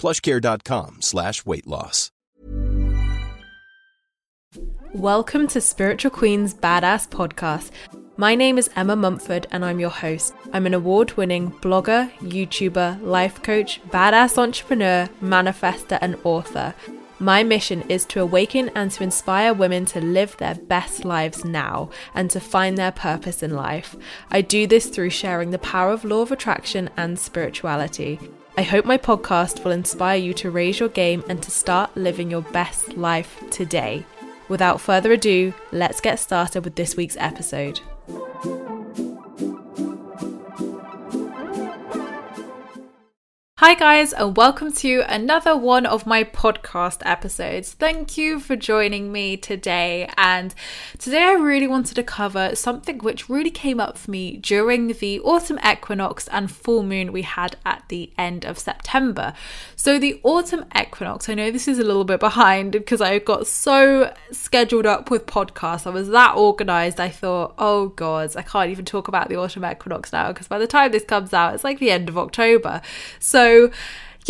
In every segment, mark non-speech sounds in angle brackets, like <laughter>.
plushcare.com slash weight loss. Welcome to Spiritual Queen's Badass Podcast. My name is Emma Mumford and I'm your host. I'm an award winning blogger, YouTuber, life coach, badass entrepreneur, manifester, and author. My mission is to awaken and to inspire women to live their best lives now and to find their purpose in life. I do this through sharing the power of law of attraction and spirituality. I hope my podcast will inspire you to raise your game and to start living your best life today. Without further ado, let's get started with this week's episode. Hi, guys, and welcome to another one of my podcast episodes. Thank you for joining me today. And today, I really wanted to cover something which really came up for me during the autumn equinox and full moon we had at the end of September. So, the autumn equinox, I know this is a little bit behind because I got so scheduled up with podcasts. I was that organized. I thought, oh, God, I can't even talk about the autumn equinox now because by the time this comes out, it's like the end of October. So, so,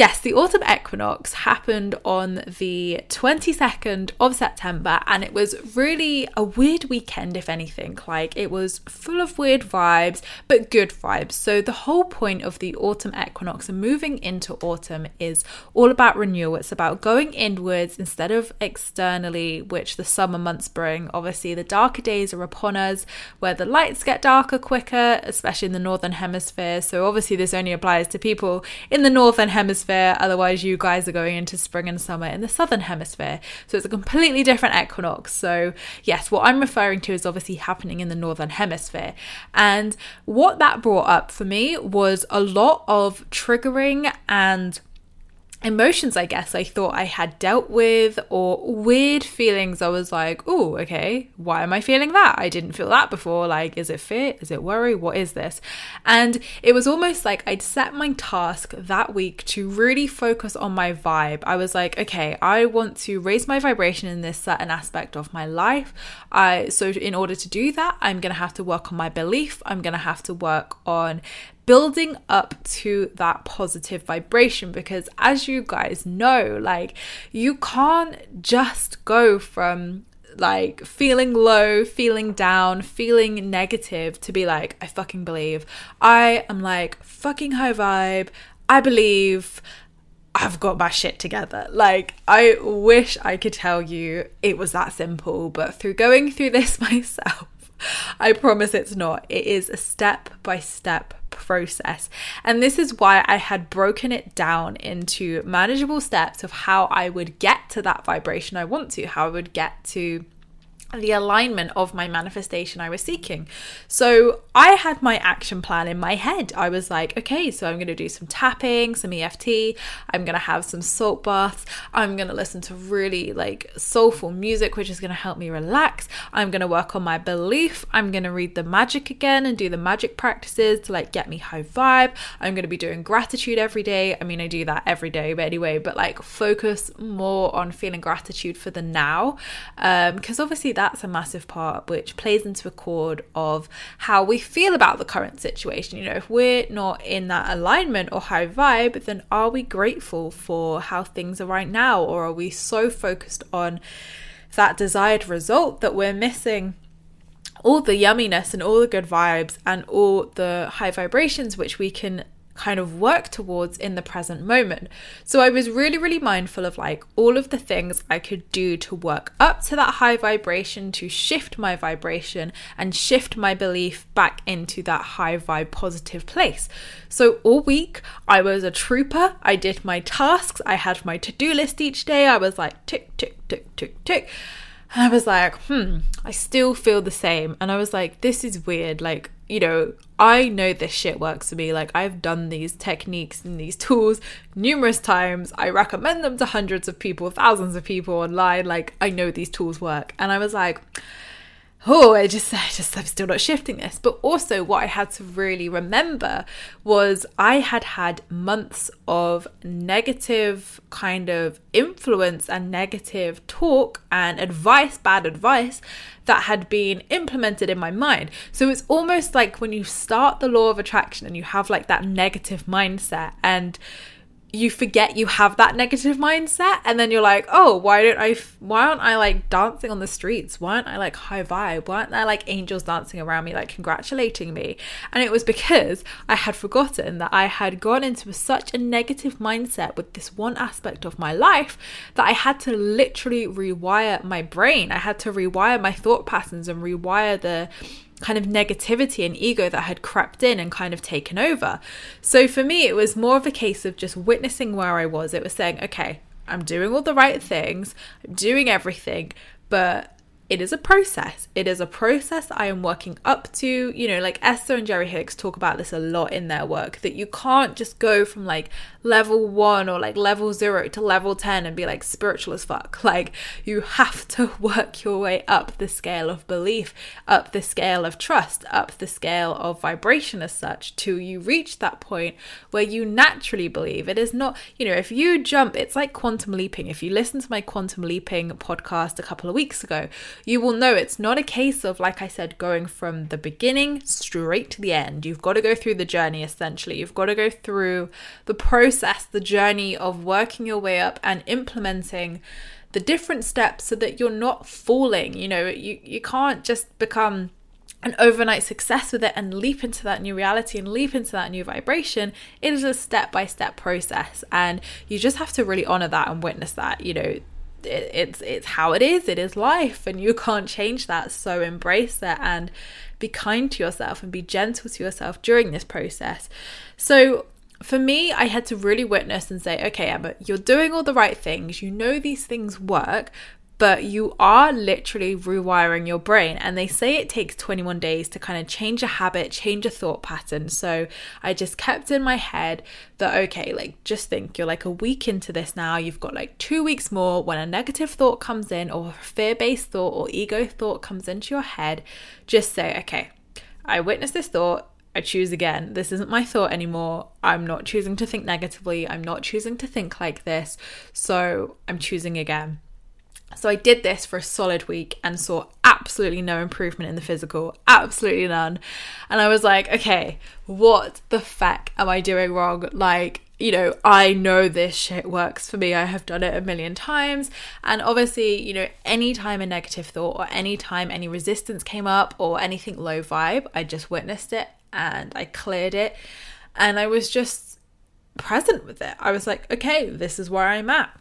yes, the autumn equinox happened on the 22nd of September, and it was really a weird weekend, if anything. Like, it was full of weird vibes, but good vibes. So, the whole point of the autumn equinox and moving into autumn is all about renewal. It's about going inwards instead of externally, which the summer months bring. Obviously, the darker days are upon us, where the lights get darker quicker, especially in the northern hemisphere. So, obviously, this only applies to people in the northern hemisphere. Otherwise, you guys are going into spring and summer in the southern hemisphere. So, it's a completely different equinox. So, yes, what I'm referring to is obviously happening in the northern hemisphere. And what that brought up for me was a lot of triggering and emotions, I guess, I thought I had dealt with, or weird feelings. I was like, oh, okay, why am I feeling that? I didn't feel that before. Like, is it fear? Is it worry? What is this? And it was almost like I'd set my task that week to really focus on my vibe. I was like, okay, I want to raise my vibration in this certain aspect of my life. I so in order to do that, I'm gonna have to work on my belief. I'm gonna have to work on building up to that positive vibration because as you guys know like you can't just go from like feeling low, feeling down, feeling negative to be like, I fucking believe. I am like fucking high vibe. I believe. I've got my shit together. Like, I wish I could tell you it was that simple, but through going through this <laughs> myself, <laughs> I promise it's not. It is a step by step process. And this is why I had broken it down into manageable steps of how I would get to that vibration I want to, how I would get to the alignment of my manifestation I was seeking. So I had my action plan in my head. I was like, okay, so I'm going to do some tapping, some EFT, I'm going to have some salt baths, I'm going to listen to really like soulful music, which is going to help me relax. I'm going to work on my belief. I'm going to read the magic again and do the magic practices to like get me high vibe. I'm going to be doing gratitude every day. I mean, I do that every day, but anyway, but like focus more on feeling gratitude for the now. Um, because obviously that's a massive part which plays into a chord of how we feel about the current situation. You know, if we're not in that alignment or high vibe, then are we grateful for how things are right now? Or are we so focused on that desired result that we're missing? all the yumminess and all the good vibes and all the high vibrations which we can kind of work towards in the present moment. So I was really, really mindful of like all of the things I could do to work up to that high vibration, to shift my vibration and shift my belief back into that high vibe positive place. So all week I was a trooper. I did my tasks. I had my to do list each day. I was like tick, tick, tick, tick, tick. And I was like, hmm, I still feel the same. And I was like, this is weird. Like, you know, I know this shit works for me. Like, I've done these techniques and these <laughs> tools numerous times. I recommend them to hundreds of people, thousands of people online. Like, I know these tools work. And I was like, oh, I just, <laughs> I just, I'm still not shifting this. But also, what I had to really remember was I had had months of negative kind of influence and negative talk and advice, bad advice that had been implemented in my mind. So it's almost like when you start the law of attraction and you have like that negative mindset and you forget you have that negative mindset and then you're like oh why don't i why aren't i like dancing on the streets? Why aren't i like high vibe? Why aren't there like angels dancing around me like congratulating me? And it was because i had forgotten that i had gone into such a negative mindset with this one aspect of my life that i had to literally rewire my brain. I had to rewire my thought patterns and rewire the kind of negativity and ego that had crept in and kind of taken over. So for me, it was more of a case of just witnessing where I was. It was saying, okay, I'm doing all the right things, I'm doing everything, but it is a process. It is a process I am working up to. You know, like Esther and Jerry Hicks talk about this a lot in their work that you can't just go from like level one or like level zero to level 10 and be like spiritual as fuck. <laughs> Like, you have to <laughs> work your way up the scale of belief, up the scale of trust, up the scale of vibration as such to you reach that point where you naturally believe. It is not, you know, if you jump, it's like quantum leaping. If you listen to my quantum leaping podcast a couple of weeks ago, you will know it's not a case of, like I said, going from the beginning straight to the end. You've got to go through the journey essentially. You've got to go through the process, the journey of working your way up and implementing the different steps so that you're not falling. You know, you, you can't just become an overnight success with it and leap into that new reality and leap into that new vibration it is a step by step process and you just have to really honor that and witness that you know it, it's it's how it is it is life and you can't change that so embrace it and be kind to yourself and be gentle to yourself during this process so for me, I had to really witness and say, okay, Emma, you're doing all the right things. You know these things work, but you are literally rewiring your brain. And they say it takes 21 days to kind of change a habit, change a thought pattern. So I just kept in my head that, okay, like just think you're like a week into this now, you've got like two weeks more. When a negative thought comes in, or fear based thought, or ego thought comes into your head, just say, okay, I witnessed this thought. I choose again. This isn't my thought anymore. I'm not choosing to think negatively. I'm not choosing to think like this. So I'm choosing again. So I did this for a solid week and saw absolutely no improvement in the physical, absolutely none. And I was like, okay, what the fuck am I doing wrong? Like, you know, I know this shit works for me. I have done it a million times. And obviously, you know, anytime a negative thought or anytime any resistance came up or anything low vibe, I just witnessed it and I cleared it. And I was just present with it. I was like, okay, this is where I'm at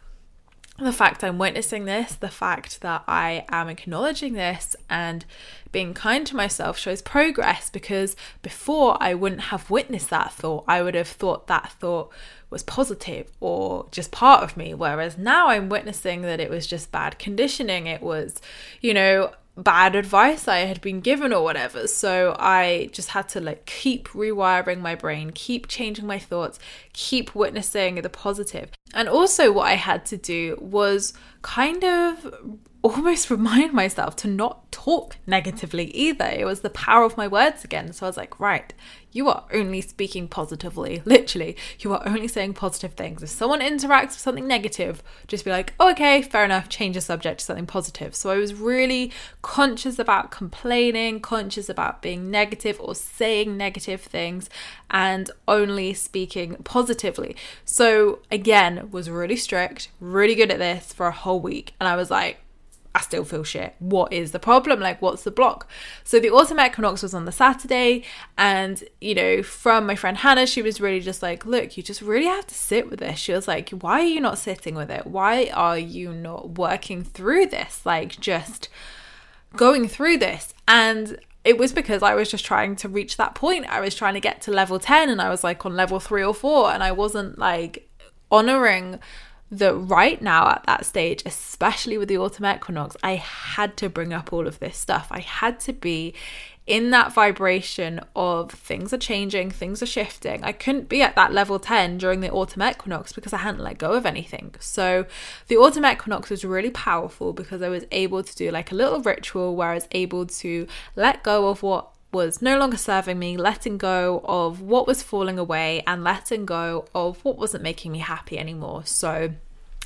the fact I'm witnessing this, the fact that I am acknowledging this and being kind to myself shows progress because before I wouldn't have witnessed that thought. I would have thought that thought was positive or just part of me. Whereas now I'm witnessing that it was just bad conditioning. It was, you know, bad advice I had been given or whatever. So I just had to like keep rewiring my brain, keep changing my thoughts, keep witnessing the positive. And also, what I had to do was kind of almost <laughs> remind myself to not talk negatively either. It was the power of my words again. So I was like, right, you are only speaking positively. <laughs> Literally, you are only saying positive things. If someone interacts with something negative, just be like, oh, okay, fair enough, change the subject to something positive. So I was really conscious about complaining, conscious about being negative or saying negative things, and only speaking positively. So again, was really strict, really good at this for a whole week. And I was like, I still feel shit. What is the problem? Like, what's the block? So the autumn equinox was on the Saturday, and you know, from my friend Hannah, she was really just like, look, you just really have to sit with this. She was like, why are you not sitting with it? Why are you not working through this? Like, just going through this. And it was because I was just trying to reach that point. I was trying to get to level 10 and I was like on level three or four, and I wasn't like honoring that right now at that stage, especially with the autumn equinox, I had to bring up all of this stuff. I had to be in that vibration of things are changing, things are shifting. I couldn't be at that level 10 during the autumn equinox because I hadn't let go of anything. So the autumn equinox was really powerful because I was able to do like a little ritual where I was able to let go of what was no longer serving me, letting go of what was falling away, and letting go of what wasn't making me happy anymore. So,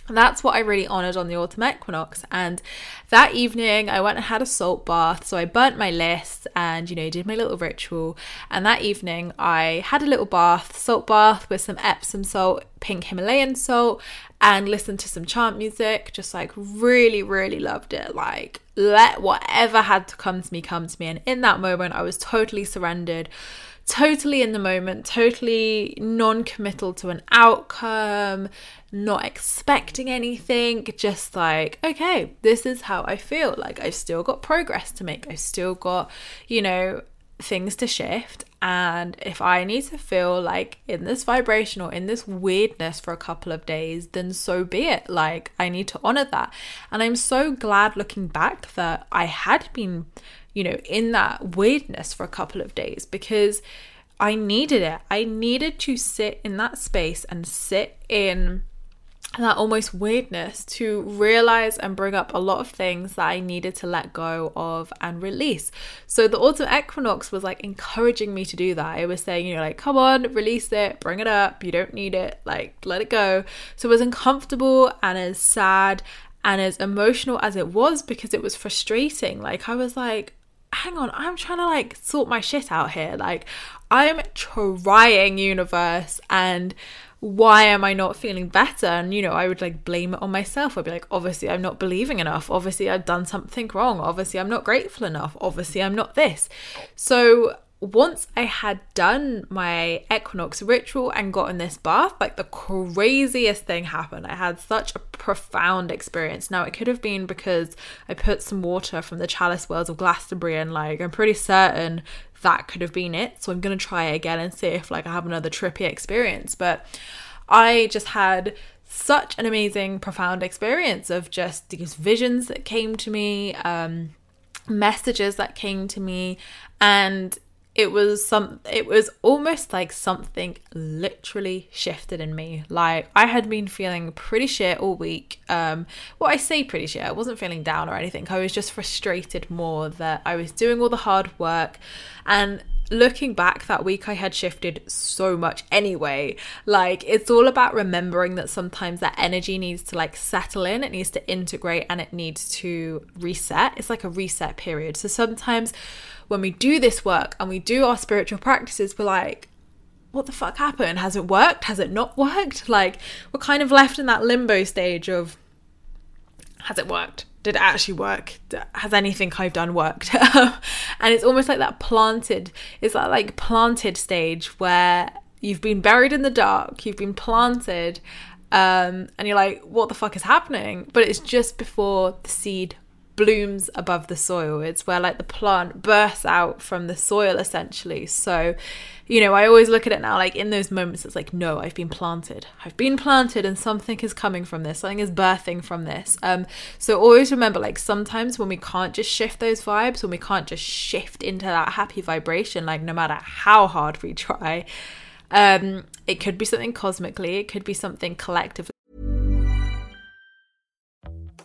that's what I really honoured on the autumn equinox. And that evening, I went and had a salt bath. So I burnt my list and, you know, did my little ritual. And that evening, I had a little bath, salt bath with some Epsom salt, pink Himalayan salt, and listened to some chant music. Just like really, really loved it. Like, let whatever had to come to me come to me. And in that moment, I was totally surrendered totally in the moment, totally non committal to an outcome, not expecting anything, just like, okay, this is how I feel. Like, I've still got progress to make, I've still got, you know, things to shift. And if I need to feel like in this vibration or in this weirdness for a couple of days, then so be it. Like, I need to honor that. And I'm so glad looking back that I had been, you know, in that weirdness for a couple of days because I needed it. I needed to sit in that space and sit in that almost weirdness to realize and bring up a lot of things that I needed to let go of and release. So the autumn equinox was like encouraging me to do that. It was saying, you know, like, come on, release it, bring it up. You don't need it, like, let it go. So it was uncomfortable and as sad and as emotional as it was because it was frustrating. Like, I was like, hang on, I'm trying to like sort my shit out here. Like, I'm trying, universe, and why am I not feeling better? And, you know, I would like blame it on myself. I'd be like, obviously, I'm not believing enough. Obviously, I've done something wrong. Obviously, I'm not grateful enough. Obviously, I'm not this. So, once I had done my equinox ritual and gotten this bath, like the craziest thing happened. I had such a profound experience. Now, it could have been because I put some water from the chalice wells of Glastonbury and, like, I'm pretty certain that could have been it. So I'm going to try it again and see if like I have another trippy experience. But I just had such an amazing, profound experience of just these visions that came to me, um, messages that came to me, and it was some it was almost like something literally shifted in me. Like i had been feeling pretty shit all week. Um well i say pretty shit. I wasn't feeling down or anything. I was just frustrated more that i was doing all the hard work. And looking back that week i had shifted so much anyway. Like it's all about remembering that sometimes that energy needs to like settle in. It needs to integrate and it needs to reset. It's like a reset period. So sometimes when we do this work and we do our spiritual practices, we're like, what the fuck happened? Has it worked? Has it not worked? Like, we're kind of left in that limbo stage of, has it worked? Did it actually work? Has anything I've done worked? <laughs> and it's almost like that planted, it's that like planted stage where you've been buried in the dark, you've been planted, um, and you're like, what the fuck is happening? But it's just before the seed blooms above the soil. It's where like the plant bursts out from the soil essentially. So, you know, I always look at it now like in those moments it's like, no, I've been planted. I've been planted and something is coming from this. Something is birthing from this. Um so always remember like sometimes when we can't just shift those vibes, when we can't just shift into that happy vibration like no matter how hard we try, um it could be something cosmically, it could be something collectively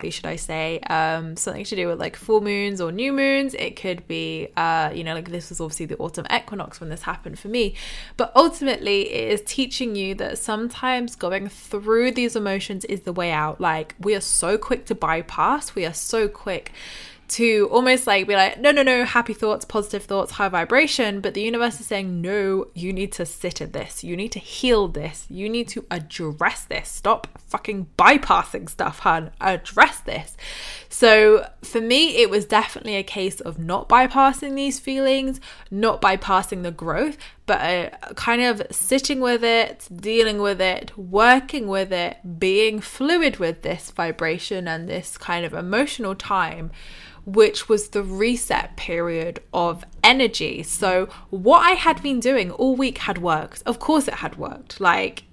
Should I say, um, something to do with like full moons or new moons. It could be, uh, you know, like this was obviously the autumn equinox when this happened for me. But ultimately, it is teaching you that sometimes going through these emotions is the way out. Like, we are so quick to bypass, we are so quick to almost like be like, no, no, no, happy thoughts, positive thoughts, high vibration. But the universe is saying, no, you need to sit at this. You need to heal this. You need to address this. Stop fucking bypassing stuff, hun. Address this. So for me, it was definitely a case of not bypassing these feelings, not bypassing the growth, but uh, kind of sitting with it, dealing with it, working with it, being fluid with this vibration and this kind of emotional time which was the reset period of energy. So, what I had been doing all week had worked. Of course, it had worked. Like,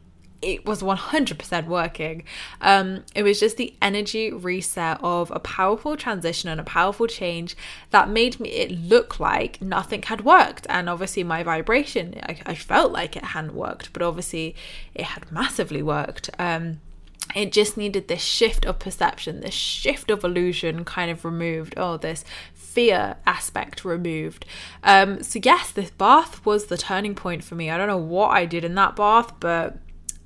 it was 100% working. Um, it was just the energy reset of a powerful transition and a powerful change that made me it look like nothing had worked. And obviously, my vibration, I, I felt like it hadn't worked, but obviously, it had massively worked. Um, it just needed this shift of perception, this shift of illusion kind of removed. Oh, this fear aspect removed. Um, so, yes, this bath was the turning point for me. I don't know what I did in that bath, but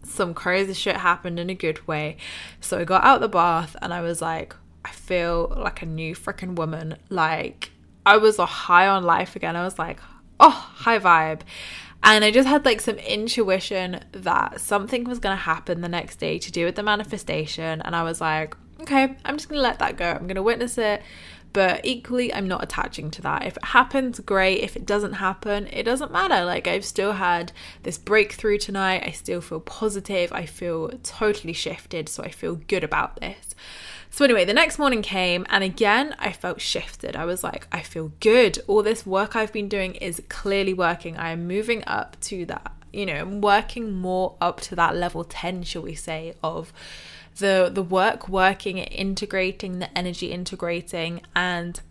some crazy shit happened in a good way. So, I got out the bath and I was like, I feel like a new freaking woman. Like, I was a high on life again. I was like, oh, high vibe. And I just had like some intuition that something was going to happen the next day to do with the manifestation. And I was like, okay, I'm just going to let that go. I'm going to witness it. But equally, I'm not attaching to that. If it happens, great. If it doesn't happen, it doesn't matter. Like, I've still had this breakthrough tonight. I still feel positive. I feel totally shifted. So I feel good about this. So, anyway, the next morning came, and again, I felt shifted. I was like, I feel good. All this work I've been doing is clearly working. I am moving up to that, you know, I'm working more up to that level 10, shall we say, of the the work working integrating the energy integrating and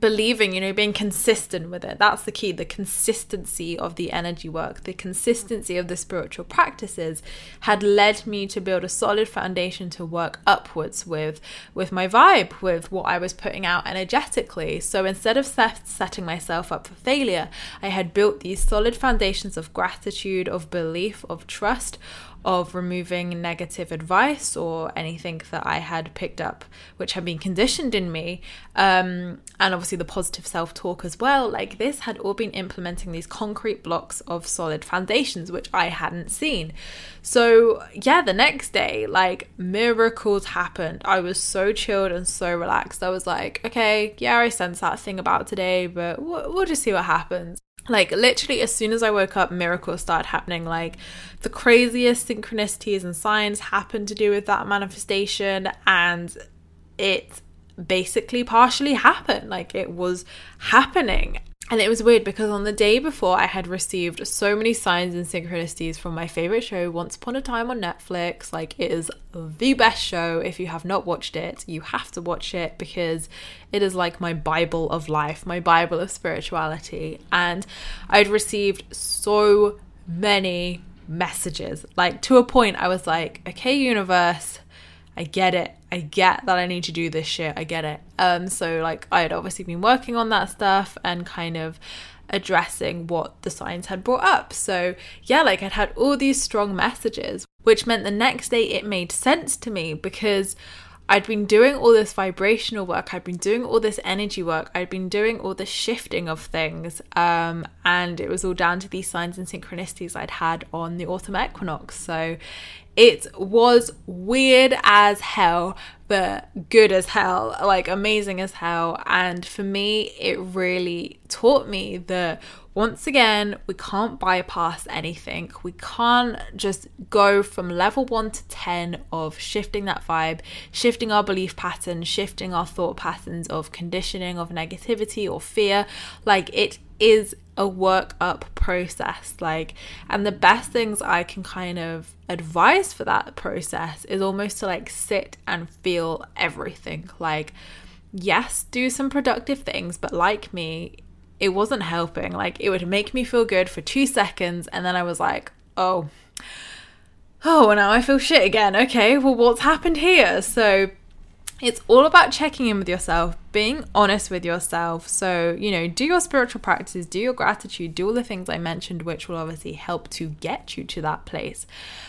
believing, you know, being consistent with it. That's the key. The consistency of the energy work, the consistency of the spiritual practices had led me to build a solid foundation to work upwards with with my vibe, with what I was putting out energetically. So instead of set, setting myself up for failure, I had built these solid foundations of gratitude, of belief, of trust, of removing negative advice or anything that I had picked up, which had been conditioned in me, um, and obviously the positive self talk as well. Like this had all been implementing these concrete blocks of solid foundations, which I hadn't seen. So, yeah, the next day, like miracles happened. I was so chilled and so relaxed. I was like, okay, yeah, I sense that thing about today, but we'll, we'll just see what happens like literally as soon as i woke up miracles started happening. Like the craziest synchronicities and signs happened to do with that manifestation and it basically partially happened. Like it was happening and it was weird because on the day before, I had received so many signs and synchronicities from my favorite show, Once Upon a Time on Netflix. Like, it is the best show. If you have not watched it, you have to watch it because it is like my Bible of life, my Bible of spirituality. And I'd received so many messages. Like, to a point, I was like, okay, universe, I get it. I get that I need to do this shit. I get it. Um, so like I had obviously been working on that stuff and kind of addressing what the signs had brought up. So, yeah, like I'd had all these strong messages, which meant the next day it made sense to me because I'd been doing all this vibrational work, I'd been doing all this energy work, I'd been doing all the shifting of things, um, and it was all down to these signs and synchronicities I'd had on the autumn equinox. So it was weird as hell, but good as hell, like amazing as hell. And for me, it really taught me that once again, we can't bypass anything. We can't just go from level one to 10 of shifting that vibe, shifting our belief patterns, shifting our thought patterns of conditioning, of negativity or fear. Like it is a work up process. Like, and the best things I can kind of advise for that process is almost to like sit and feel everything. Like, yes, do some productive things, but like me, it wasn't helping. Like it would make me feel good for two seconds, and then I was like, oh, oh, now I feel shit again. Okay, well, what's happened here? So it's all about checking in with yourself, being honest with yourself. So, you know, do your spiritual practices, do your gratitude, do all the things I mentioned, which will obviously help to get you to that place.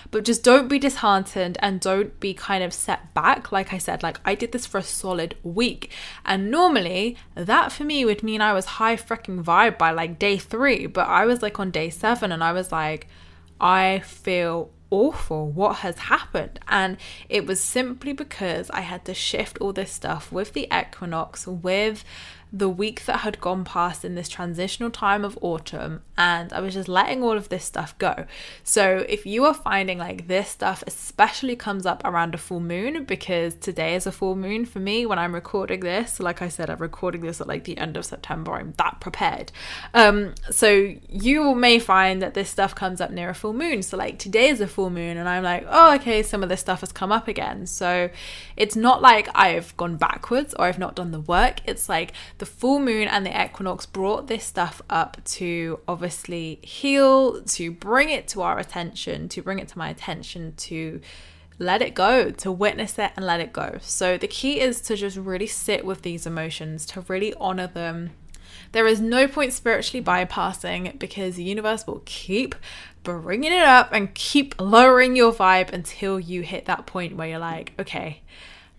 But just don't be disheartened and don't be kind of set back. Like I said, like I did this for a solid week. And normally that for me would mean I was high freaking vibe by like day three. But I was like on day seven and I was like, I feel awful. What has happened? And it was simply because I had to shift all this stuff with the equinox, with the week that had gone past in this transitional time of autumn and I was just letting all of this stuff go. So if you are finding like this stuff especially comes up around a full moon because today is a full moon for me when I'm recording this. Like I said, I'm recording this at like the end of September. I'm that prepared. Um so you may find that this stuff comes up near a full moon. So like today is a full moon and I'm like, "Oh, okay, some of this stuff has come up again." So it's not like I've gone backwards or I've not done the work. It's like the full moon and the equinox brought this stuff up to obviously heal, to bring it to our attention, to bring it to my attention, to let it go, to witness it and let it go. So the key is to just really sit with these emotions, to really honor them. There is no point spiritually bypassing because the universe will keep bringing it up and keep lowering your vibe until you hit that point where you're like, okay,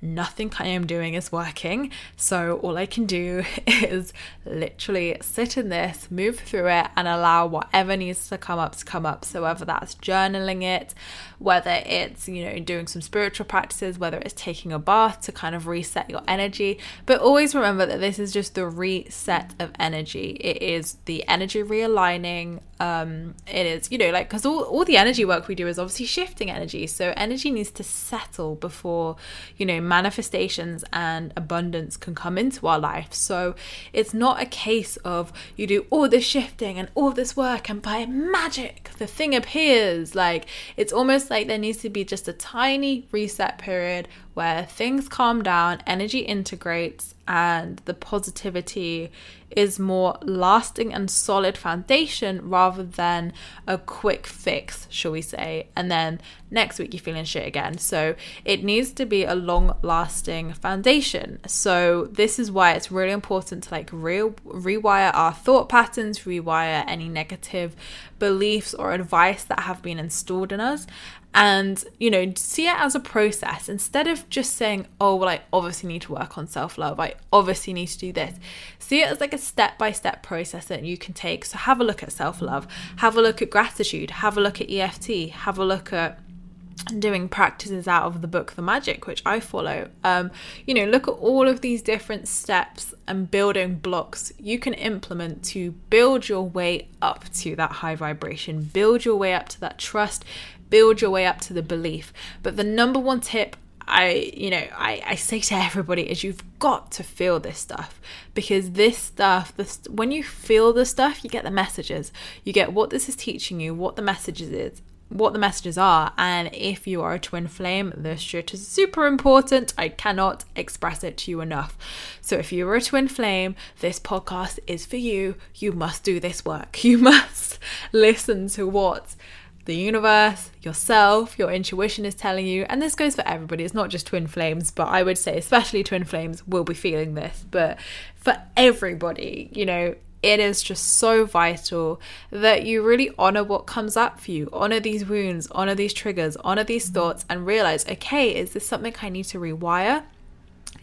nothing I am doing is working. So all I can do <laughs> is literally sit in this, move through it, and allow whatever needs to come up to come up. So whether that's journaling it, whether it's, you know, doing some spiritual practices, whether it's taking a bath to kind of reset your energy. But always remember that this is just the reset of energy. It is the energy realigning. Um, it is, you know, like because all, all the energy work we do is obviously shifting energy. So energy needs to settle before, you know, manifestations and abundance can come into our life. So it's not a case of you do all this shifting and all this work and by magic the thing appears. Like it's almost like there needs to be just a tiny reset period where things calm down, energy integrates, and the positivity is more lasting and solid foundation rather than a quick fix, shall we say. And then next week you're feeling shit again. So it needs to be a long lasting foundation. So this is why it's really important to like re- rewire our thought patterns, rewire any negative beliefs or advice that have been installed in us. And you know see it as a process instead of just saying oh well i obviously need to work on self-love. I obviously need to do this. See it as like a step-by-step process that you can take. So have a look at self-love. Have a look at gratitude. Have a look at eft have a look at doing practices out of the book the magic which i follow um, you know look at all of these different steps and building blocks you can implement to build your way up to that high vibration build your way up to that trust build your way up to the belief. But the number one tip I, you know, I, I say to everybody is you've got to feel this stuff because this stuff, this when you feel the stuff, you get the messages. You get what this is teaching you, what the messages is, what the messages are, and if you are a twin flame, this shit is super important. I cannot express it to you enough. So if you are a twin flame, this podcast is for you. You must do this work. <laughs> You must listen to what the universe, yourself, your intuition is telling you, and this goes for everybody. It's not just twin flames, but I would say, especially twin flames, will be feeling this. But for everybody, you know, it is just so vital that you really honor what comes up for you, honor these wounds, honor these triggers, honor these mm-hmm. thoughts, and realize okay, is this something I need to rewire?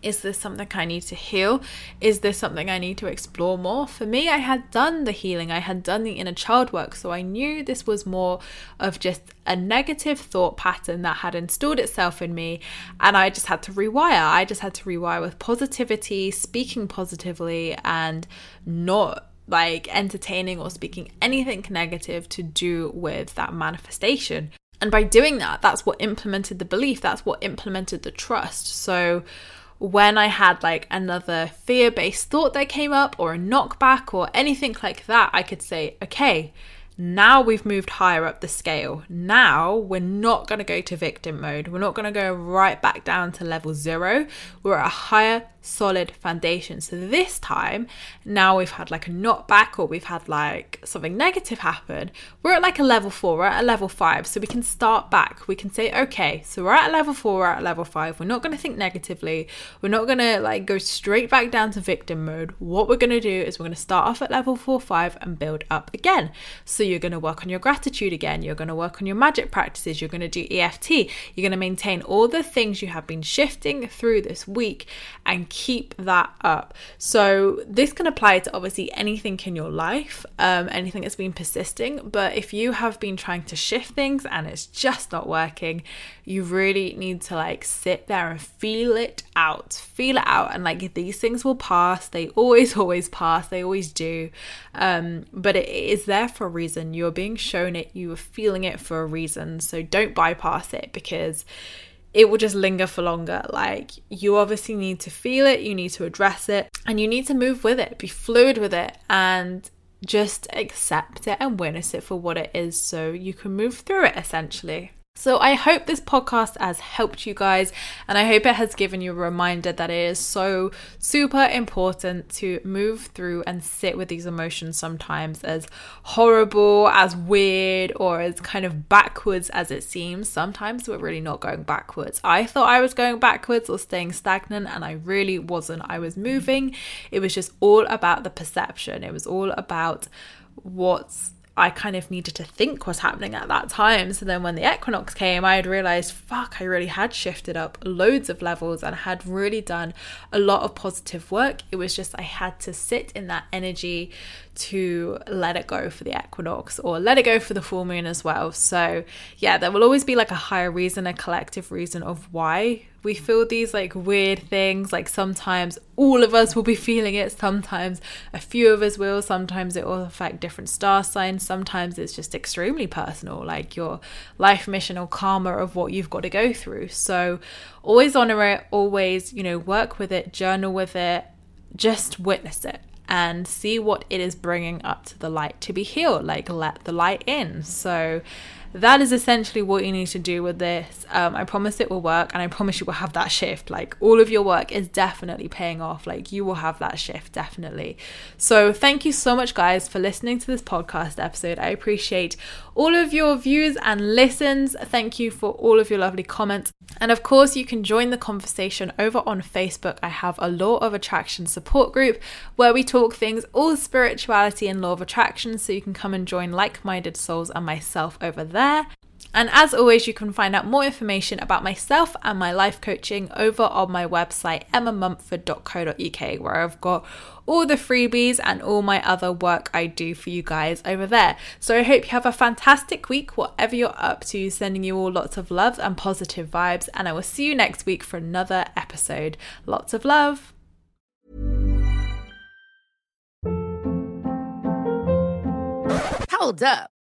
Is this something I need to heal? Is this something I need to explore more? For me, I had done the healing, I had done the inner child work, so I knew this was more of just a negative thought pattern that had installed itself in me, and I just had to rewire. I just had to rewire with positivity, speaking positively, and not like entertaining or speaking anything negative to do with that manifestation. And by doing that, that's what implemented the belief, that's what implemented the trust. So, when I had like another fear based thought that came up or a knockback or anything like that, I could say, okay, now we've moved higher up the scale. Now we're not going to go to victim mode. We're not going to go right back down to level zero. We're at a higher solid foundation. So this time, now we've had like a knockback or we've had like something negative happen, we're at like a level four, we're at a level five. So we can start back. We can say, okay, so we're at a level four, we're at a level five. We're not going to think negatively. We're not going to like go straight back down to victim mode. What we're going to do is we're going to start off at level four, five and build up again. So you're going to work on your gratitude again. You're going to work on your magic practices. You're going to do EFT. You're going to maintain all the things you have been shifting through this week and keep that up. So, this can apply to obviously anything in your life, um, anything that's been persisting. But if you have been trying to shift things and it's just not working, you really need to like sit there and feel it out, feel it out. And like these things will pass, they always, <laughs> always pass, they always do. Um, but it is there for a reason. You're being shown it, you are feeling it for a reason. So, don't bypass it because it will just linger for longer. Like, you obviously need to feel it, you need to address it, and you need to move with it, be fluid with it, and just accept it and witness it for what it is so you can move through it essentially. So, I hope this podcast has helped you guys, and I hope it has given you a reminder that it is so super important to move through and sit with these emotions sometimes, as horrible, as weird, or as kind of backwards as it seems. Sometimes we're really not going backwards. I thought I was going backwards or staying stagnant, and I really wasn't. I was moving. It was just all about the perception, it was all about what's I kind of needed to think was happening at that time. So then when the equinox came, I had realized, fuck, I really had shifted up loads of levels and had really done a lot of positive work. It was just I had to sit in that energy to let it go for the equinox or let it go for the full moon as well. So, yeah, there will always be like a higher reason, a collective reason of why we feel these like weird things. Like sometimes all of us will be feeling it, sometimes a few of us will, sometimes it will affect different star signs, sometimes it's just extremely personal, like your life mission or karma of what you've got to go through. So, always honor it, always, you know, work with it, journal with it, just witness it and see what it is bringing up to the light to be healed, like let the light in. So, that is essentially what you need to do with this. Um, I promise it will work, and I promise you will have that shift. Like all of your work is definitely paying off. Like you will have that shift, definitely. So, thank you so much, guys, for listening to this podcast episode. I appreciate all of your views and listens. Thank you for all of your lovely comments. And of course, you can join the conversation over on Facebook. I have a Law of Attraction support group where we talk things all spirituality and law of attraction. So you can come and join like minded souls and myself over there. And as always, you can find out more information about myself and my life coaching over on my website, emmamumford.co.uk, where I've got all the freebies and all my other work I do for you guys over there. So I hope you have a fantastic week, whatever you're up to, sending you all lots of love and positive vibes. And I will see you next week for another episode. Lots of love. Hold up.